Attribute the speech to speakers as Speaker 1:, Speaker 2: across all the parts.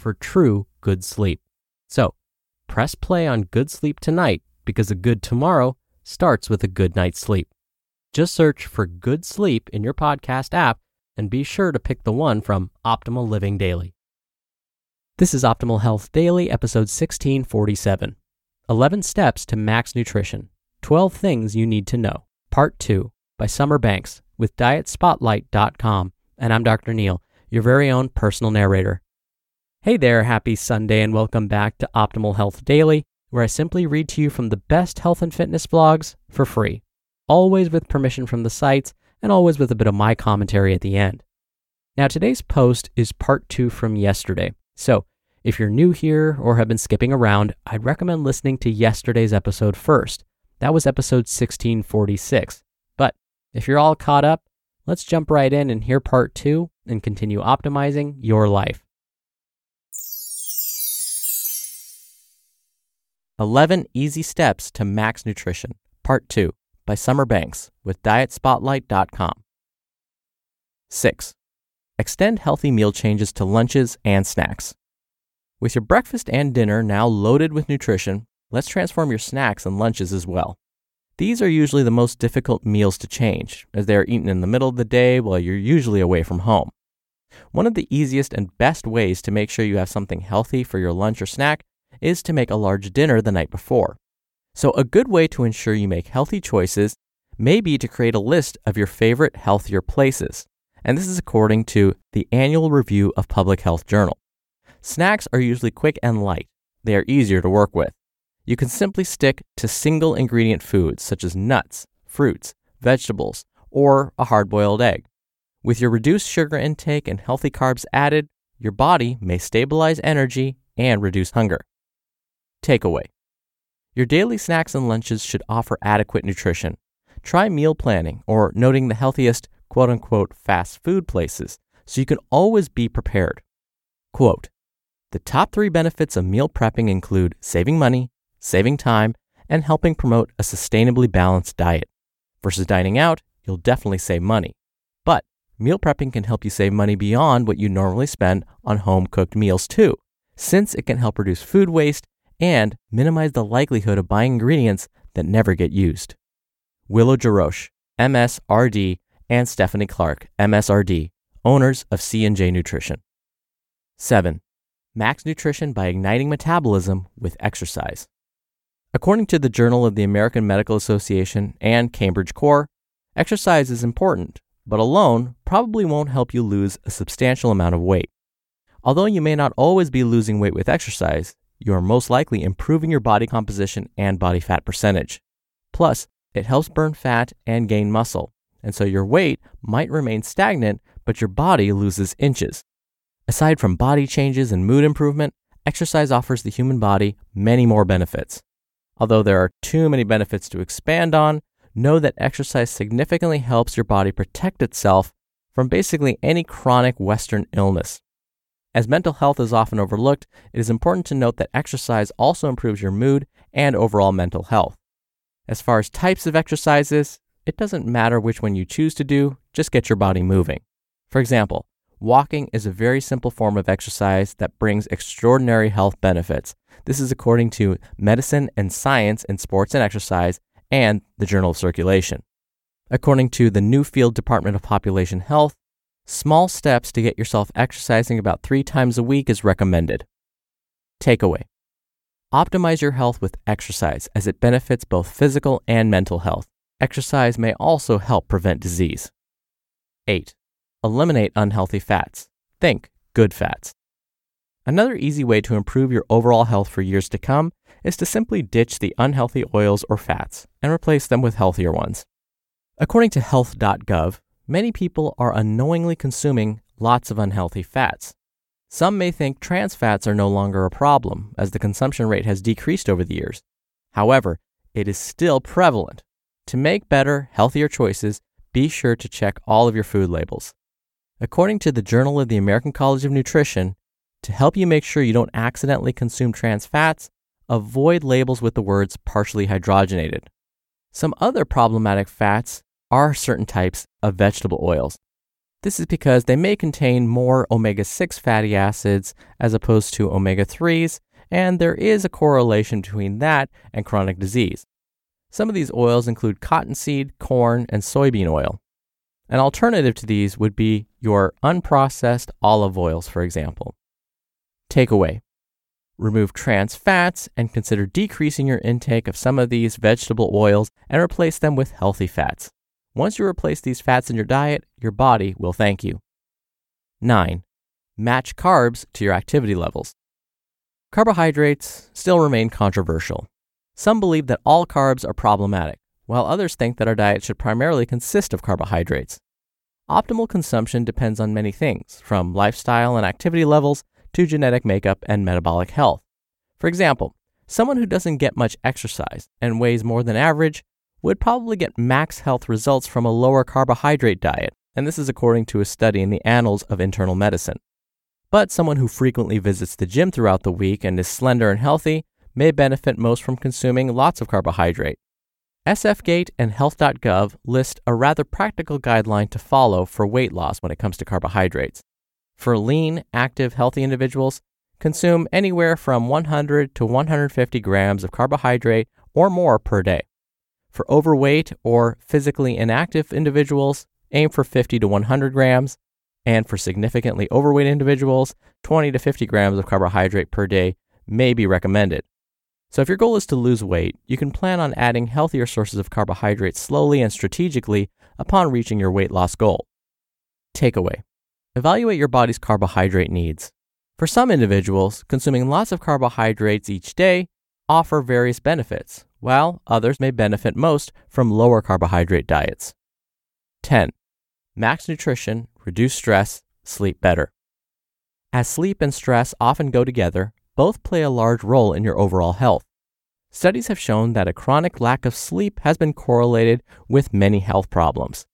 Speaker 1: for true good sleep. So, press play on good sleep tonight because a good tomorrow starts with a good night's sleep. Just search for good sleep in your podcast app and be sure to pick the one from Optimal Living Daily. This is Optimal Health Daily, episode 1647 11 Steps to Max Nutrition 12 Things You Need to Know, Part 2 by Summer Banks with DietSpotlight.com. And I'm Dr. Neal, your very own personal narrator. Hey there, happy Sunday, and welcome back to Optimal Health Daily, where I simply read to you from the best health and fitness blogs for free, always with permission from the sites and always with a bit of my commentary at the end. Now, today's post is part two from yesterday. So, if you're new here or have been skipping around, I'd recommend listening to yesterday's episode first. That was episode 1646. But if you're all caught up, let's jump right in and hear part two and continue optimizing your life. 11 Easy Steps to Max Nutrition, Part 2 by Summer Banks with DietSpotlight.com. 6. Extend healthy meal changes to lunches and snacks. With your breakfast and dinner now loaded with nutrition, let's transform your snacks and lunches as well. These are usually the most difficult meals to change, as they are eaten in the middle of the day while you're usually away from home. One of the easiest and best ways to make sure you have something healthy for your lunch or snack is to make a large dinner the night before. So, a good way to ensure you make healthy choices may be to create a list of your favorite healthier places. And this is according to the Annual Review of Public Health Journal. Snacks are usually quick and light, they are easier to work with. You can simply stick to single ingredient foods such as nuts, fruits, vegetables, or a hard boiled egg. With your reduced sugar intake and healthy carbs added, your body may stabilize energy and reduce hunger. Takeaway Your daily snacks and lunches should offer adequate nutrition. Try meal planning or noting the healthiest quote unquote fast food places so you can always be prepared. Quote The top three benefits of meal prepping include saving money, saving time, and helping promote a sustainably balanced diet. Versus dining out, you'll definitely save money. But meal prepping can help you save money beyond what you normally spend on home cooked meals too, since it can help reduce food waste and minimize the likelihood of buying ingredients that never get used. Willow Jarosh, MSRD, and Stephanie Clark, MSRD, owners of C&J Nutrition. 7. Max nutrition by igniting metabolism with exercise. According to the Journal of the American Medical Association and Cambridge Core, exercise is important, but alone probably won't help you lose a substantial amount of weight. Although you may not always be losing weight with exercise, you are most likely improving your body composition and body fat percentage. Plus, it helps burn fat and gain muscle, and so your weight might remain stagnant, but your body loses inches. Aside from body changes and mood improvement, exercise offers the human body many more benefits. Although there are too many benefits to expand on, know that exercise significantly helps your body protect itself from basically any chronic Western illness. As mental health is often overlooked, it is important to note that exercise also improves your mood and overall mental health. As far as types of exercises, it doesn't matter which one you choose to do, just get your body moving. For example, walking is a very simple form of exercise that brings extraordinary health benefits. This is according to Medicine and Science in Sports and Exercise and the Journal of Circulation. According to the Nuffield Department of Population Health, small steps to get yourself exercising about three times a week is recommended. Takeaway Optimize your health with exercise as it benefits both physical and mental health. Exercise may also help prevent disease. 8. Eliminate unhealthy fats. Think good fats. Another easy way to improve your overall health for years to come is to simply ditch the unhealthy oils or fats and replace them with healthier ones. According to health.gov, many people are unknowingly consuming lots of unhealthy fats. Some may think trans fats are no longer a problem, as the consumption rate has decreased over the years. However, it is still prevalent. To make better, healthier choices, be sure to check all of your food labels. According to the Journal of the American College of Nutrition, to help you make sure you don't accidentally consume trans fats, avoid labels with the words partially hydrogenated. Some other problematic fats are certain types of vegetable oils. This is because they may contain more omega 6 fatty acids as opposed to omega 3s, and there is a correlation between that and chronic disease. Some of these oils include cottonseed, corn, and soybean oil. An alternative to these would be your unprocessed olive oils, for example. Takeaway Remove trans fats and consider decreasing your intake of some of these vegetable oils and replace them with healthy fats. Once you replace these fats in your diet, your body will thank you. 9. Match carbs to your activity levels. Carbohydrates still remain controversial. Some believe that all carbs are problematic, while others think that our diet should primarily consist of carbohydrates. Optimal consumption depends on many things, from lifestyle and activity levels to genetic makeup and metabolic health. For example, someone who doesn't get much exercise and weighs more than average would probably get max health results from a lower carbohydrate diet, and this is according to a study in the Annals of Internal Medicine. But someone who frequently visits the gym throughout the week and is slender and healthy may benefit most from consuming lots of carbohydrate. SFGate and Health.gov list a rather practical guideline to follow for weight loss when it comes to carbohydrates. For lean, active, healthy individuals, consume anywhere from 100 to 150 grams of carbohydrate or more per day. For overweight or physically inactive individuals, aim for 50 to 100 grams, and for significantly overweight individuals, 20 to 50 grams of carbohydrate per day may be recommended. So, if your goal is to lose weight, you can plan on adding healthier sources of carbohydrates slowly and strategically upon reaching your weight loss goal. Takeaway Evaluate your body's carbohydrate needs. For some individuals, consuming lots of carbohydrates each day offer various benefits, while others may benefit most from lower carbohydrate diets. 10. Max nutrition, reduce stress, sleep better. As sleep and stress often go together, both play a large role in your overall health. Studies have shown that a chronic lack of sleep has been correlated with many health problems.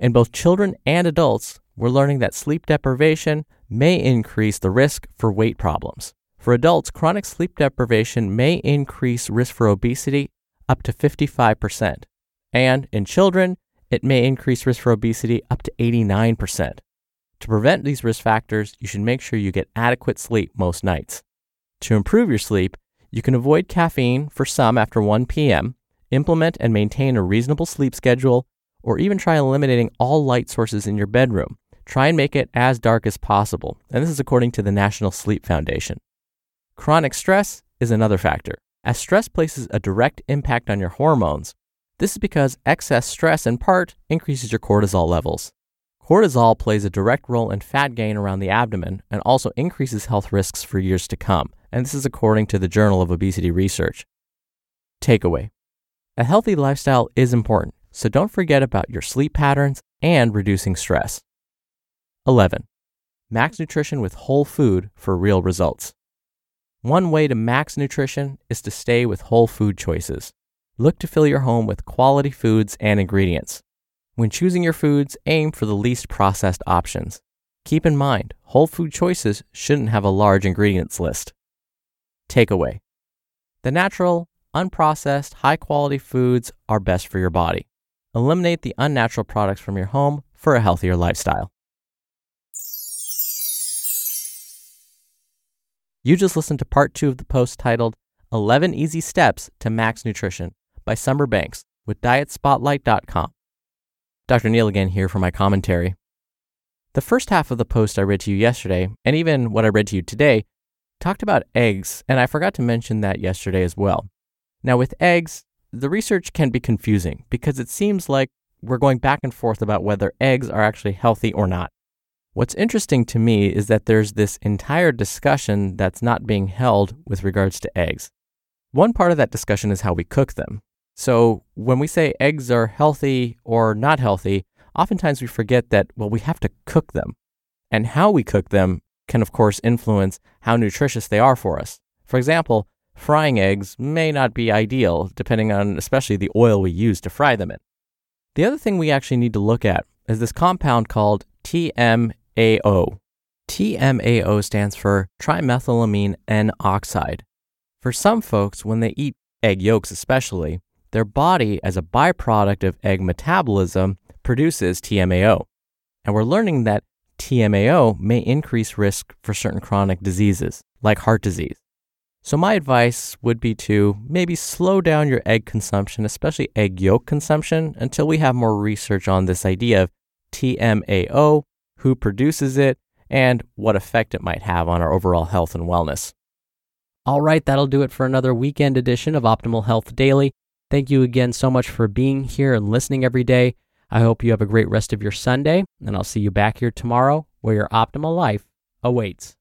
Speaker 1: In both children and adults, we're learning that sleep deprivation may increase the risk for weight problems. For adults, chronic sleep deprivation may increase risk for obesity up to 55%. And in children, it may increase risk for obesity up to 89%. To prevent these risk factors, you should make sure you get adequate sleep most nights. To improve your sleep, you can avoid caffeine for some after 1 p.m., implement and maintain a reasonable sleep schedule, or even try eliminating all light sources in your bedroom. Try and make it as dark as possible, and this is according to the National Sleep Foundation. Chronic stress is another factor, as stress places a direct impact on your hormones. This is because excess stress in part increases your cortisol levels. Cortisol plays a direct role in fat gain around the abdomen and also increases health risks for years to come, and this is according to the Journal of Obesity Research. Takeaway A healthy lifestyle is important, so don't forget about your sleep patterns and reducing stress. 11. Max nutrition with whole food for real results. One way to max nutrition is to stay with whole food choices. Look to fill your home with quality foods and ingredients. When choosing your foods, aim for the least processed options. Keep in mind, whole food choices shouldn't have a large ingredients list. Takeaway The natural, unprocessed, high quality foods are best for your body. Eliminate the unnatural products from your home for a healthier lifestyle. You just listened to part two of the post titled 11 Easy Steps to Max Nutrition by Summer Banks with DietSpotlight.com. Dr. Neal again here for my commentary. The first half of the post I read to you yesterday, and even what I read to you today, talked about eggs, and I forgot to mention that yesterday as well. Now, with eggs, the research can be confusing because it seems like we're going back and forth about whether eggs are actually healthy or not. What's interesting to me is that there's this entire discussion that's not being held with regards to eggs. One part of that discussion is how we cook them. So, when we say eggs are healthy or not healthy, oftentimes we forget that, well, we have to cook them. And how we cook them can, of course, influence how nutritious they are for us. For example, frying eggs may not be ideal, depending on especially the oil we use to fry them in. The other thing we actually need to look at is this compound called TMAO. TMAO stands for trimethylamine N oxide. For some folks, when they eat egg yolks especially, their body, as a byproduct of egg metabolism, produces TMAO. And we're learning that TMAO may increase risk for certain chronic diseases, like heart disease. So, my advice would be to maybe slow down your egg consumption, especially egg yolk consumption, until we have more research on this idea of TMAO, who produces it, and what effect it might have on our overall health and wellness. All right, that'll do it for another weekend edition of Optimal Health Daily. Thank you again so much for being here and listening every day. I hope you have a great rest of your Sunday, and I'll see you back here tomorrow where your optimal life awaits.